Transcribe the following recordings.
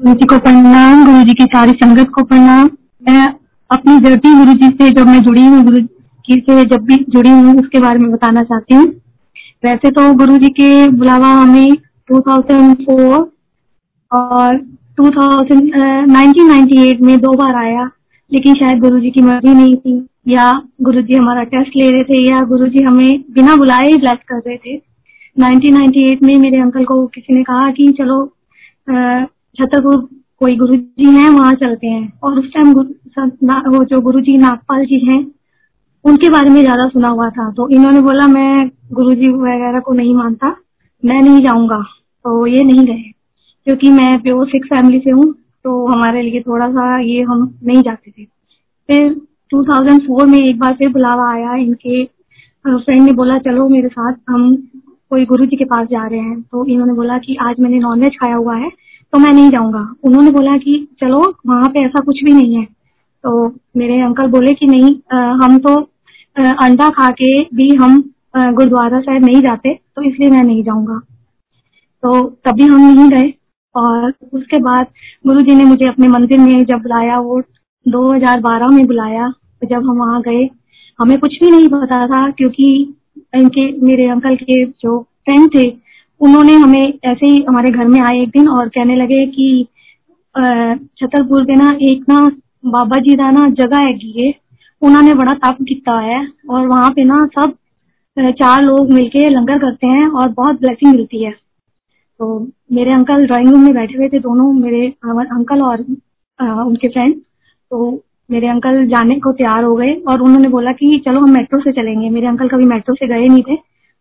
गुरु जी को प्रणाम गुरु जी की सारी संगत को प्रणाम। मैं अपनी जर्ती गुरु जी से जब मैं जुड़ी हूँ, गुरु जी से जब भी जुड़ी हूँ, उसके बारे में बताना चाहती हूँ। वैसे तो गुरु जी के बुलावा हमें 2004 और 2000 1998 में दो बार आया, लेकिन शायद गुरु जी की मर्ज़ी नहीं थी, या गुरु जी हमारा टेस्ट ले रहे थे, या गुरु जी हमें बिना बुलाए ही ब्लेस कर रहे थे। 1998 में मेरे अंकल को किसी ने कहा कि चलो छतरपुर कोई गुरु जी हैं, वहाँ चलते हैं। और उस टाइम वो जो गुरु जी नागपाल जी हैं, उनके बारे में ज़्यादा सुना हुआ था। तो इन्होंने बोला, मैं गुरु जी वगैरह को नहीं मानता, मैं नहीं जाऊँगा। तो ये नहीं गए। क्योंकि मैं प्योर सिख फैमिली से हूँ तो हमारे लिए थोड़ा सा ये हम नहीं जाते थे। फिर 2004 में एक बार फिर बुलावा आया इनके। फ्रेंड ने बोला, चलो मेरे साथ, हम कोई गुरु जी के पास जा रहे हैं। तो इन्होंने बोला कि आज मैंने नॉनवेज खाया हुआ है तो मैं नहीं जाऊँगा। उन्होंने बोला कि चलो वहाँ पे ऐसा कुछ भी नहीं है। तो मेरे अंकल बोले कि नहीं आ, हम तो आ, अंडा खा के भी हम गुरुद्वारा साहब नहीं जाते तो इसलिए मैं नहीं जाऊँगा। तो तभी हम नहीं गए और उसके बाद गुरु जी ने मुझे अपने मंदिर में जब बुलाया वो 2012 में बुलाया तो जब हम वहाँ गए। हमें कुछ भी नहीं पता था क्योंकि इनके मेरे अंकल के जो फ्रेंड थे उन्होंने हमें ऐसे ही हमारे घर में आए एक दिन और कहने लगे कि छतरपुर पे ना एक ना बाबा जी का ना जगह है उन्होंने बड़ा तप किया है और वहाँ पे ना सब चार लोग मिलके लंगर करते हैं और बहुत ब्लेसिंग मिलती है। तो मेरे अंकल ड्राइंग रूम में बैठे हुए थे दोनों, मेरे अंकल और उनके फ्रेंड तो मेरे अंकल जाने को तैयार हो गए और उन्होंने बोला कि, चलो हम मेट्रो से चलेंगे। मेरे अंकल कभी मेट्रो से गए नहीं थे।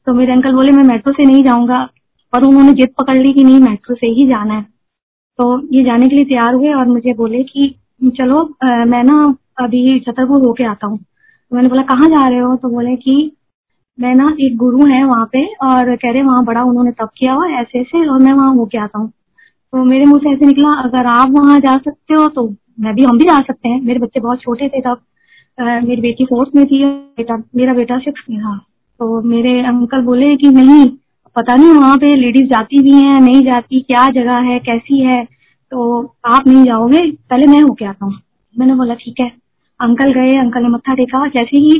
तो मेरे अंकल बोले, मैं मेट्रो से नहीं जाऊँगा। और उन्होंने जिद पकड़ ली कि नहीं मेट्रो से ही जाना है। तो ये जाने के लिए तैयार हुए और मुझे बोले कि चलो आ, मैं ना अभी छतरपुर होके आता हूँ। तो मैंने बोला कहाँ जा रहे हो? तो बोले कि मैं ना एक गुरु है वहाँ पे और कह रहे वहाँ बड़ा उन्होंने तब किया हुआ ऐसे ऐसे और मैं वहाँ होके आता हूँ। तो मेरे मुँह से ऐसे निकला अगर आप वहाँ जा सकते हो तो मैं भी हम भी जा सकते हैं। मेरे बच्चे बहुत छोटे थे तब। मेरी बेटी फोर्थ में थी बेटा मेरा बेटा सिक्स में था। तो मेरे अंकल बोले कि नहीं पता नहीं वहाँ पे लेडीज़ जाती भी हैं नहीं जाती क्या जगह है कैसी है तो आप नहीं जाओगे? पहले मैं होके आता हूँ। मैंने बोला ठीक है। अंकल गए अंकल ने मत्था टेका जैसे ही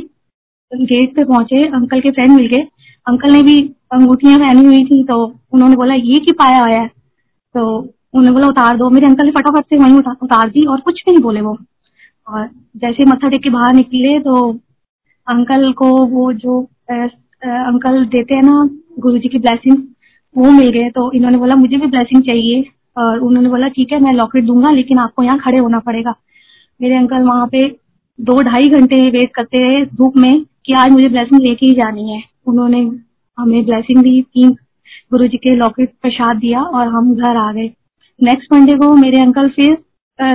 गेट पे पहुँचे अंकल के फ्रेंड मिल गए। अंकल ने भी अंगूठियाँ पहनी हुई थी तो उन्होंने बोला ये की पाया है? तो उन्होंने बोला उतार दो। मेरे अंकल ने फटाफट से वहीं उतार, दी और कुछ भी नहीं बोले वो। और जैसे मत्था टेक के बाहर निकले तो अंकल को वो जो अंकल देते हैं ना गुरु जी की ब्लैसिंग वो मिल गए तो इन्होंने बोला, मुझे भी ब्लैसिंग चाहिए। और उन्होंने बोला, ठीक है, मैं लॉकेट दूँगा, लेकिन आपको यहाँ खड़े होना पड़ेगा। मेरे अंकल वहाँ पे दो ढाई घंटे वेट करते रहे धूप में कि आज मुझे ब्लैसिंग लेके ही जानी है। उन्होंने हमें ब्लैसिंग दी तीन गुरु जी के लॉकेट प्रसाद दिया और हम घर आ गए। नेक्स्ट मंडे को मेरे अंकल फिर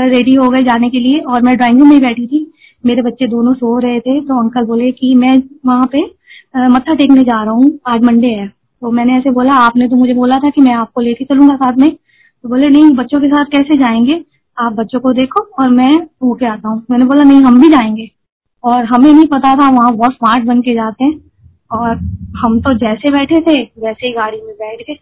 रेडी हो गए जाने के लिए और मैं ड्राइंग रूम में बैठी थी। मेरे बच्चे दोनों सो रहे थे तो अंकल बोले कि मैं वहाँ पे मत्था टेकने जा रहा हूँ। आज मंडे है। तो मैंने ऐसे बोला, आपने तो मुझे बोला था कि मैं आपको लेके चलूँगा साथ में। तो बोले, नहीं, बच्चों के साथ कैसे जाएँगे? आप बच्चों को देखो और मैं होके आता हूँ। मैंने बोला, नहीं, हम भी जाएँगे। और हमें नहीं पता था, वहाँ बहुत स्मार्ट बन के जाते हैं। और हम तो जैसे बैठे थे, वैसे ही गाड़ी में बैठ गए।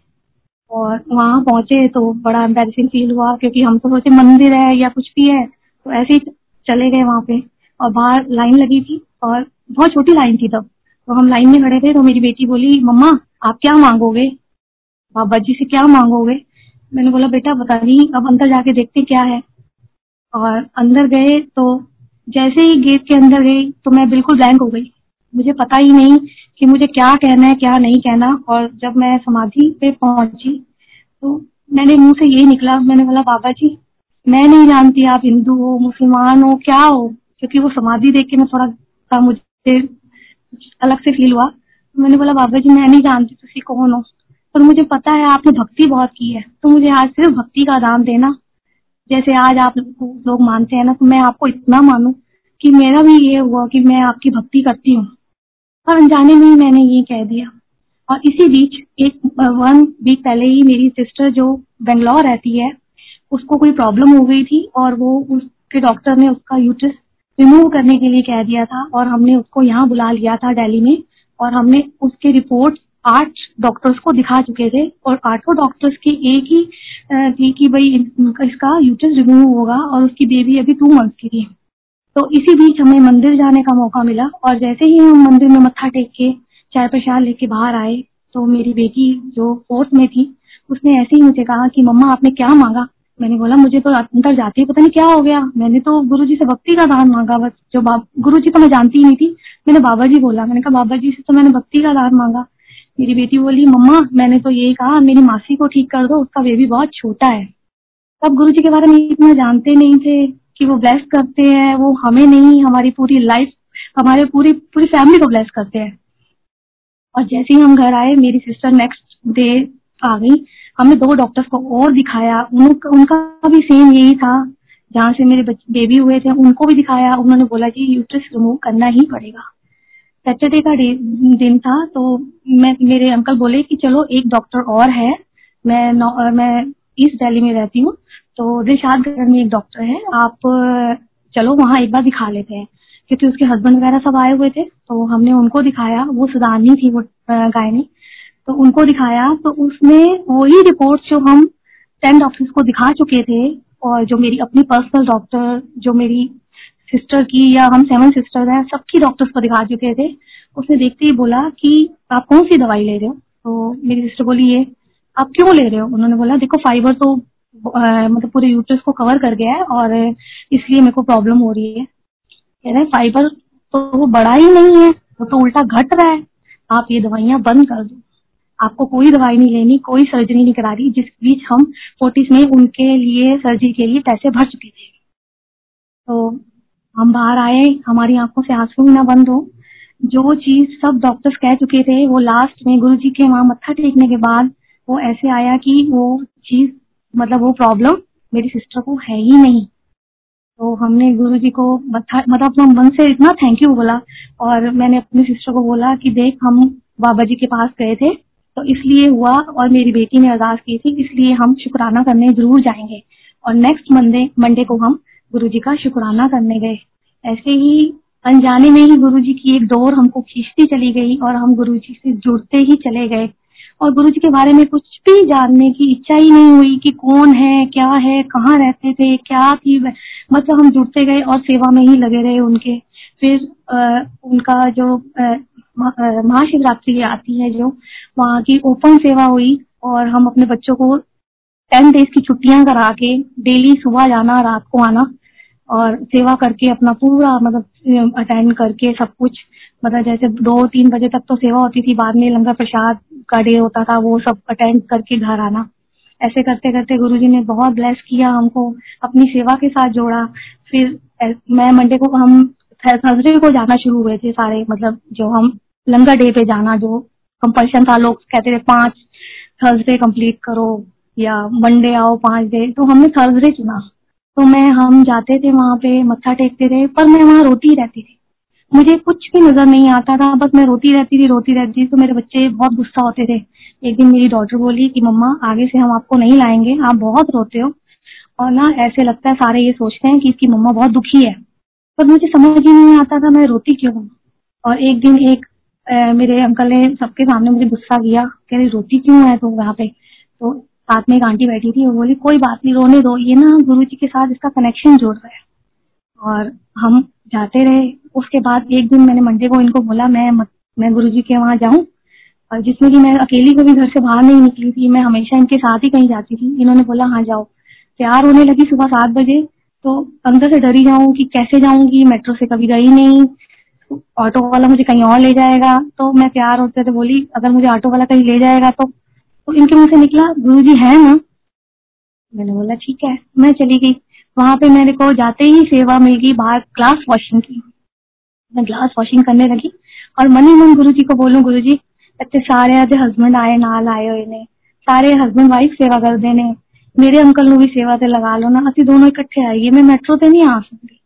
और वहाँ पहुँचे तो बड़ा एम्बेसिंग फील हुआ, क्योंकि हम तो सोचे मंदिर है या कुछ भी है तो ऐसे ही चले गए वहाँ पे। और बाहर लाइन लगी थी और बहुत छोटी लाइन थी तब। तो हम लाइन में खड़े थे तो मेरी बेटी बोली, मम्मा, आप क्या मांगोगे? बाबा जी से, क्या मांगोगे? मैंने बोला, बेटा बता नहीं, अब अंदर जाके देखते क्या है। और अंदर गए तो जैसे ही गेट के अंदर गई तो मैं बिल्कुल ब्लैंक हो गई। मुझे पता ही नहीं कि मुझे क्या कहना है, क्या नहीं कहना। और जब मैं समाधि पे पहुँची तो मैंने मुँह से यही निकला। मैंने बोला बाबा जी मैं नहीं जानती आप हिंदू हो, मुसलमान हो, क्या हो? क्योंकि वो समाधि देख के मैं थोड़ा सा मुझे अलग से फील हुआ। तो मैंने बोला, बाबा जी, मैं नहीं जानती तुम कौन हो? पर मुझे पता है, आपने भक्ति बहुत की है। तो मुझे आज सिर्फ़ भक्ति का दान देना। जैसे आज आप लोग मानते हैं ना तो मैं आपको इतना मानू कि मेरा भी ये हुआ कि मैं आपकी भक्ति करती हूँ। और अनजाने में ही मैंने ये कह दिया। और इसी बीच, एक वन वीक पहले ही मेरी सिस्टर जो बेंगलोर रहती है, उसको कोई प्रॉब्लम हो गई थी और वो उसके डॉक्टर ने उसका यूट्रस रिमूव करने के लिए कह दिया था और हमने उसको यहाँ बुला लिया था दिल्ली में और हमने उसके रिपोर्ट आठ डॉक्टर्स को दिखा चुके थे और आठों डॉक्टर्स की एक ही थी कि भाई इसका यूट्रस रिमूव होगा और उसकी बेबी अभी टू मंथ की थी। तो इसी बीच हमें मंदिर जाने का मौका मिला और जैसे ही हम मंदिर में मत्था टेक के चाय प्रसाद लेके बाहर आए तो मेरी बेटी जो फोर्थ में थी, उसने ऐसे ही मुझे कहा कि, मम्मा, आपने क्या मांगा? मैंने बोला, मुझे तो अंदर जाती है, पता नहीं क्या हो गया। मैंने तो गुरु जी से भक्ति का दान मांगा बस। जो गुरु जी तो मैं जानती ही नहीं थी। मैंने बाबा जी बोला। मैंने कहा बाबा जी से तो मैंने भक्ति का दान मांगा। मेरी बेटी बोली, मम्मा, मैंने तो यही कहा, मेरी मासी को ठीक कर दो, उसका बेबी बहुत छोटा है। तब गुरु जी के बारे में इतना जानते नहीं थे कि वो ब्लेस करते हैं। वो हमें नहीं, हमारी पूरी लाइफ हमारे पूरी पूरी फैमिली को ब्लेस करते हैं। और जैसे ही हम घर आए, मेरी सिस्टर नेक्स्ट डे आ गई। हमने दो डॉक्टर्स को और दिखाया। उनका, उनका भी सेम यही था। जहाँ से मेरे बेबी हुए थे उनको भी दिखाया। उन्होंने बोला कि यूट्रस रिमूव करना ही पड़ेगा। सैटरडे का दिन था तो मैं मेरे अंकल बोले कि चलो एक डॉक्टर और है। मैं मैं ईस्ट दिल्ली में रहती हूँ तो घर में एक डॉक्टर है। आप चलो वहाँ एक बार दिखा लेते हैं। क्योंकि उसके हस्बैंड वगैरह सब आए हुए थे तो हमने उनको दिखाया। वो सुधारनी थी वो गायनी। तो उनको दिखाया तो उसमें वही रिपोर्ट जो हम टेन डॉक्टर्स को दिखा चुके थे और जो मेरी अपनी पर्सनल डॉक्टर जो मेरी सिस्टर की या हम सेवन सिस्टर हैं सबकी डॉक्टर्स को दिखा चुके थे। उसने देखते ही बोला कि आप कौन सी दवाई ले रहे हो? तो मेरी सिस्टर बोली ये आप क्यों ले रहे हो? उन्होंने बोला देखो फाइबर तो आ, मतलब पूरे यूट्रस को कवर कर गया है और इसलिए मेरे को प्रॉब्लम हो रही है। कह रहे फाइबर तो वो बड़ा ही नहीं है वो तो उल्टा घट रहा है। आप ये दवाइयाँ बंद कर दो। आपको कोई दवाई नहीं लेनी, कोई सर्जरी नहीं करा रही, जिस बीच हम फोर्टिस में उनके लिए सर्जरी के लिए पैसे भर चुके थे। तो हम बाहर आए, हमारी आँखों से आँसू ना बंद हो। जो चीज़ सब डॉक्टर्स कह चुके थे, वो लास्ट में गुरु जी के वहाँ मत्था टेकने के बाद वो ऐसे आया कि वो चीज़ मतलब वो प्रॉब्लम मेरी सिस्टर को है ही नहीं। तो हमने गुरु जी को मतलब हम मन से इतना थैंक यू बोला और मैंने अपनी सिस्टर को बोला कि देख, हम बाबा जी के पास गए थे तो इसलिए हुआ और मेरी बेटी ने अरदास की थी, इसलिए हम शुक्राना करने ज़रूर जाएँगे। और नेक्स्ट मंडे मंडे को हम गुरु जी का शुक्राना करने गए। ऐसे ही अनजाने में ही गुरु जी की एक डोर हमको खींचती चली गई और हम गुरु जी से जुड़ते ही चले गए। और गुरु जी के बारे में कुछ भी जानने की इच्छा ही नहीं हुई कि कौन है, क्या है, कहाँ रहते थे, क्या थी मतलब हम जुड़ते गए और सेवा में ही लगे रहे उनके। फिर उनका जो महाशिवरात्रि आती है जो, वहाँ की ओपन सेवा हुई और हम अपने बच्चों को टेन डेज़ की छुट्टियाँ करा के डेली सुबह जाना, रात को आना और सेवा करके अपना पूरा मतलब अटेंड करके सब कुछ। मतलब जैसे दो तीन बजे तक तो सेवा होती थी, बाद में लंगर प्रसाद का डे होता था, वो सब अटेंड करके घर आना। ऐसे करते करते गुरुजी ने बहुत ब्लेस किया हमको, अपनी सेवा के साथ जोड़ा। फिर मैं मंडे को हम थर्सडे को जाना शुरू हुए थे सारे मतलब जो हम लंगर डे पे जाना, जो कंपल्शन था, लोग कहते थे, पाँच थर्सडे कंप्लीट करो या मंडे आओ, पाँच डे तो हमने थर्सडे चुना। तो मैं, हम जाते थे वहाँ पे, मत्था टेकते थे, पर मैं वहाँ रोती रहती थी। मुझे कुछ भी नज़र नहीं आता था, बस मैं रोती रहती थी, रोती रहती थी। तो मेरे बच्चे बहुत गुस्सा होते थे। एक दिन मेरी डॉटर बोली कि, मम्मा, आगे से हम आपको नहीं लाएँगे, आप बहुत रोते हो। और ना, ऐसे लगता है, सारे ये सोचते हैं कि इसकी मम्मा बहुत दुखी है। पर मुझे समझ ही नहीं आता था मैं रोती क्यों हूँ? और एक दिन एक ए, मेरे अंकल ने सबके सामने मुझे गुस्सा किया कह रही रोती क्यों है तो वहाँ पे? तो साथ में एक आंटी बैठी थी वो बोली कोई बात नहीं रोने दो ये ना गुरु जी के साथ इसका कनेक्शन जोड़ रहा है। और हम जाते रहे। उसके बाद एक दिन मैंने मंडे को इनको बोला मैं मैं गुरु जी के वहाँ जाऊँ? और जिसमें कि मैं अकेली कभी घर से बाहर नहीं निकली थी मैं हमेशा इनके साथ ही कहीं जाती थी। इन्होंने बोला हाँ जाओ। तैयार होने लगी सुबह सात बजे तो अंदर से डरी जाऊँ कि कैसे जाऊँगी मेट्रो से कभी गई नहीं ऑटो वाला मुझे कहीं और ले जाएगा। तो मैं तैयार होते थे बोली अगर मुझे ऑटो वाला कहीं ले जाएगा तो, तो इनके मुँह से निकला गुरु जी है ना? मैंने बोला ठीक है। मैं चली गई। वहाँ पे मेरे को जाते ही सेवा मिल गई बाहर ग्लास वॉशिंग की। मैं ग्लास वॉशिंग करने लगी और मन ही मन गुरु जी को बोलू गुरु जी इतने सारे आधे हस्बैंड आए नाल आए हुए ने। सारे हस्बैंड वाइफ सेवा कर देने मेरे अंकल नु भी सेवा ते लगा लो ना, असि दोनों इकट्ठे आइए मैं मेट्रो से नहीं आ सकती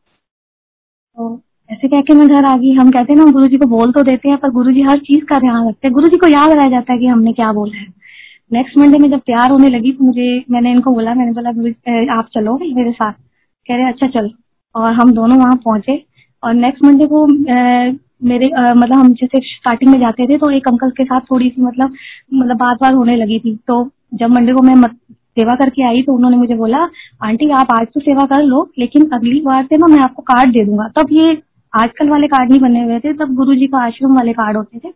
तो ऐसे कह के मैं घर आ गई। हम कहते हैं ना गुरु जी को बोल तो देते हैं, पर गुरु जी हर चीज़ का ध्यान रखते हैं। गुरु जी को याद रह जाता है कि हमने क्या बोला है। नेक्स्ट मंडे में जब तैयार होने लगी तो मुझे, मैंने इनको बोला, मैंने बोला आप चलो मेरे साथ। कह रहे अच्छा चलो। और हम दोनों वहाँ पहुँचे। और नेक्स्ट मंडे को मेरे मतलब हम जैसे स्टार्टिंग में जाते थे तो एक अंकल के साथ थोड़ी सी मतलब मतलब बात बात होने लगी थी। तो जब मंडे को मैं सेवा करके आई तो उन्होंने मुझे बोला, आंटी, आप आज तो सेवा कर लो, लेकिन अगली बार से ना मैं आपको कार्ड दे दूँगा। तब ये आजकल वाले कार्ड नहीं बने हुए थे, तब गुरु जी का आश्रम वाले कार्ड होते थे।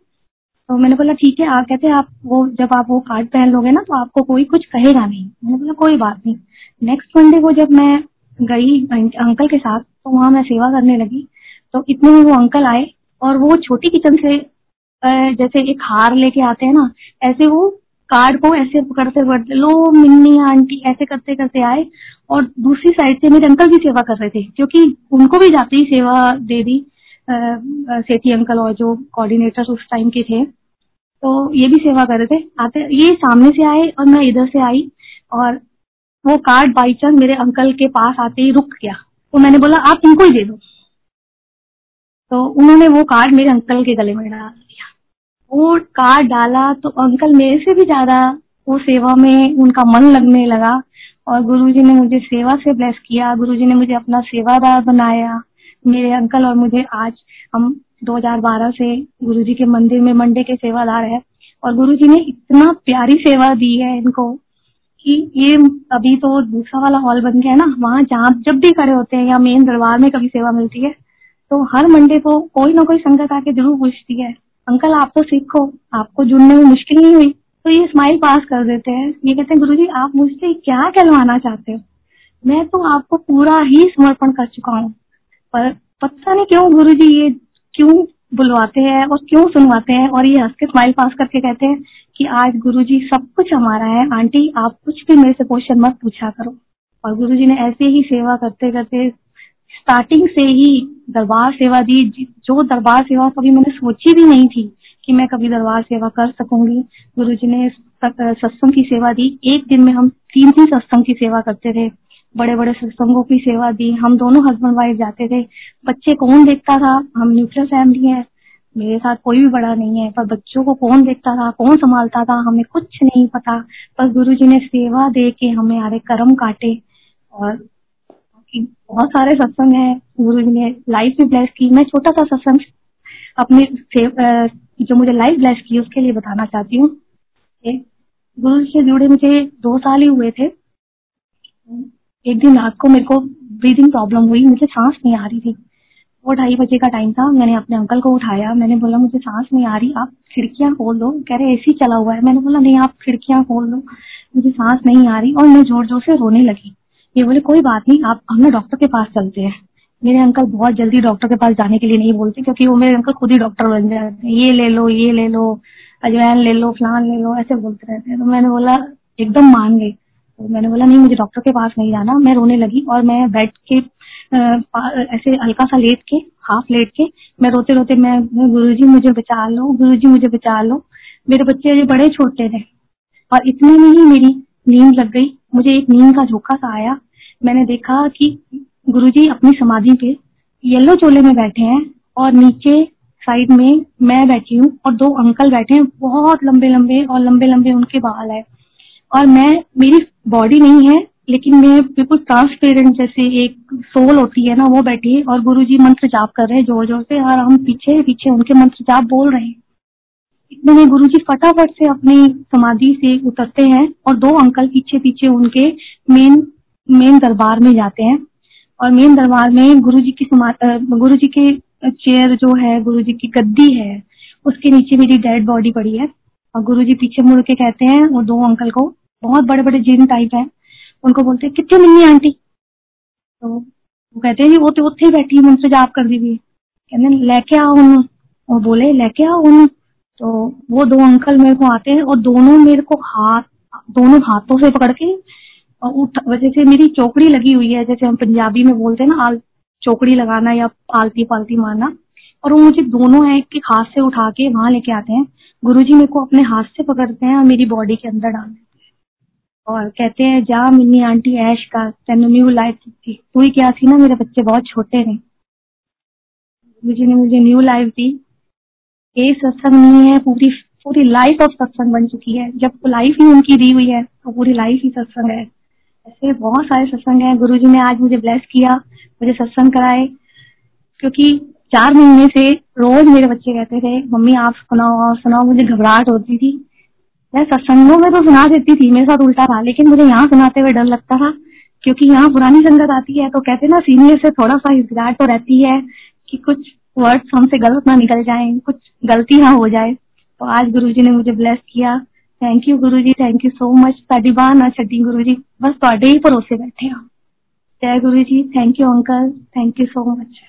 तो मैंने बोला, ठीक है, आप कहते आप वो जब आप वो कार्ड पहन लोगे ना तो आपको कोई कुछ कहेगा नहीं। मैंने बोला, कोई बात नहीं। नेक्स्ट मंडे को जब मैं गई अंकल के साथ तो वहाँ मैं सेवा करने लगी। तो इतने में वो अंकल आए और वो छोटी किचन से जैसे एक हार लेके आते हैं ना, ऐसे वो कार्ड को ऐसे करते करते, लो, मिन्नी, आंटी, ऐसे करते करते आए और दूसरी साइड से मेरे अंकल भी सेवा कर रहे थे क्योंकि उनको भी जाते ही सेवा दे दी सेठी अंकल और जो कोऑर्डिनेटर उस टाइम के थे। तो ये भी सेवा कर रहे थे। आते, ये सामने से आए और मैं इधर से आई और वो कार्ड बाई चांस मेरे अंकल के पास आते ही रुक गया। तो मैंने बोला, आप इनको ही दे दो। तो उन्होंने वो कार्ड मेरे अंकल के गले में डाल। वो कार्ड डाला तो अंकल मेरे से भी ज़्यादा वो सेवा में उनका मन लगने लगा और गुरुजी ने मुझे सेवा से ब्लेस किया। गुरुजी ने मुझे अपना सेवादार बनाया। मेरे अंकल और मुझे आज हम 2012 से गुरुजी के मंदिर में मंडे के सेवादार है और गुरुजी ने इतना प्यारी सेवा दी है इनको कि ये अभी तो दूसरा वाला हॉल बन गया है ना, वहाँ जहाँ जब भी खड़े होते हैं या मेन दरबार में कभी सेवा मिलती है तो हर मंडे को कोई ना कोई संगत आके ज़रूर पूछती है। अंकल, आप तो सीखो। आपको जुड़ने में मुश्किल नहीं हुई। तो ये स्माइल पास कर देते हैं। ये कहते हैं गुरु जी आप मुझसे क्या कहलवाना चाहते हो? मैं तो आपको पूरा ही समर्पण कर चुका हूँ। पर पता नहीं क्यों गुरु जी ये क्यों बुलवाते हैं और क्यों सुनवाते हैं और ये हंस के स्माइल पास करके कहते हैं कि आज गुरु जी सब कुछ हमारा है। आंटी, आप कुछ भी मेरे से क्वेश्चन मत पूछा करो। और गुरु जी ने ऐसे ही सेवा करते करते स्टार्टिंग से ही दरबार सेवा दी। जो दरबार सेवा कभी मैंने सोची भी नहीं थी कि मैं कभी दरबार सेवा कर सकूँगी। गुरु जी ने सत्संग की सेवा दी। एक दिन में हम तीन तीन सत्संग की सेवा करते थे। बड़े बड़े सत्संगों की सेवा दी। हम दोनों हस्बैंड वाइफ जाते थे। बच्चे कौन देखता था? हम न्यूक्लियर फैमिली है। मेरे साथ कोई भी बड़ा नहीं है। पर बच्चों को कौन देखता था? कौन संभालता था? हमें कुछ नहीं पता। पर गुरु जी ने सेवा दे के हमें आरे कर्म काटे। और बहुत सारे सत्संग है गुरु जी ने लाइफ भी ब्लेस की। मैं छोटा सा सत्संग अपने जो मुझे लाइफ ब्लेस की, उसके लिए बताना चाहती हूँ। गुरु जी से जुड़े मुझे दो साल ही हुए थे। एक दिन रात को मेरे को ब्रीदिंग प्रॉब्लम हुई, मुझे सांस नहीं आ रही थी। वो ढाई बजे का टाइम था, मैंने अपने अंकल को उठाया, मैंने बोला, मुझे सांस नहीं आ रही, आप खिड़कियाँ खोल दो। कह रहे एसी चला हुआ है। मैंने बोला, नहीं, आप खिड़कियाँ खोल दो, मुझे सांस नहीं आ रही। और मैं ज़ोर ज़ोर से रोने लगी। ये बोले, कोई बात नहीं, आप, हम डॉक्टर के पास चलते हैं. मेरे अंकल बहुत जल्दी डॉक्टर के पास जाने के लिए नहीं बोलते, क्योंकि वो मेरे अंकल खुद ही डॉक्टर बन जाते हैं ये ले लो, ये ले लो, अजवैन ले लो, फलान ले लो, ऐसे बोलते रहते हैं। तो मैंने बोला, एकदम मान गई। तो मैंने बोला, नहीं, मुझे डॉक्टर के पास नहीं जाना। मैं रोने लगी और मैं बैठ के ऐसे हल्का सा लेट के हाफ़ लेट के, मैं रोते रोते मैं गुरु जी मुझे बचा लो गुरु जी मुझे बचा लो। मेरे बच्चे बड़े छोटे थे और इतने में ही मेरी नींद लग गई। मुझे एक नींद का झोंका सा आया। मैंने देखा कि गुरुजी अपनी समाधि पे येलो चोले में बैठे हैं और नीचे साइड में मैं बैठी हूँ और दो अंकल बैठे हैं। बहुत लंबे लंबे और लंबे लंबे उनके बाल है। और मैं, मेरी बॉडी नहीं है, लेकिन मैं बिल्कुल ट्रांसपेरेंट जैसे एक सोल होती है ना, वो बैठी है और गुरुजी मंत्र जाप कर रहे हैं ज़ोर ज़ोर से और हम पीछे पीछे उनके मंत्र जाप बोल रहे हैं। इतने में गुरु जी फटाफट से अपनी समाधि से उतरते हैं और दो अंकल पीछे पीछे उनके मेन मेन दरबार में जाते हैं। और मेन दरबार में गुरु जी की गुरु जी के चेयर जो है गुरु जी की गद्दी है, उसके नीचे मेरी डेड बॉडी पड़ी है। और गुरु जी पीछे मुड़ के कहते हैं वो दो अंकल को, बहुत बड़े बड़े जिन टाइप है, उनको बोलते हैं, कितने मिलनी आंटी? तो वो कहते हैं वो तो उत्थे ही बैठी मुझसे जाप कर दी थी कहने लेके आओ उन वो बोले, लेके आओ उन तो वो दो अंकल मेरे को आते हैं और दोनों मेरे को हाथ, दोनों हाथों से पकड़ के जैसे मेरी चौकड़ी लगी हुई है, जैसे हम पंजाबी में बोलते हैं ना, आल, चौकड़ी लगाना या पालती पालती मारना, और वो मुझे दोनों है कि हाथ से उठा के वहाँ लेके आते हैं। गुरुजी मेरे को अपने हाथ से पकड़ते हैं और मेरी बॉडी के अंदर डाल देते हैं। और कहते हैं, जा मिनी आंटी, ऐश का तेन न्यू लाइफ दी। तू ही क्या सी ना, मेरे बच्चे बहुत छोटे थे। गुरु जी ने मुझे न्यू लाइफ दी। ये सत्संग नहीं है, पूरी पूरी लाइफ ऑफ़ सत्संग बन चुकी है। जब लाइफ ही उनकी दी हुई है तो पूरी लाइफ ही सत्संग है। ऐसे बहुत सारे सत्संग हैं। गुरु ने आज मुझे ब्लेस किया, मुझे सत्संग कराए। क्योंकि चार महीने से रोज मेरे बच्चे कहते थे, मम्मी, आप सुनाओ और सुनाओ। मुझे घबराहट होती थी। मैं सत्संगों में तो सुना देती थी, मेरे साथ उल्टा था, लेकिन मुझे यहाँ सुनाते हुए डर लगता था, क्योंकि यहाँ पुरानी संगत आती है तो कहते ना, सीनियर से थोड़ा सा हिचकिचाहट तो रहती है कि कुछ वर्ड्स हमसे गलत ना निकल जाए, कुछ गलती ना हो जाए। तो आज गुरु जी ने मुझे ब्लेस किया। Thank you Guru ji thank you so much साडीबान और छठी गुरु जी बस थोड़े ही भरोसे बैठे हाँ। जय Guru ji thank you uncle thank you so much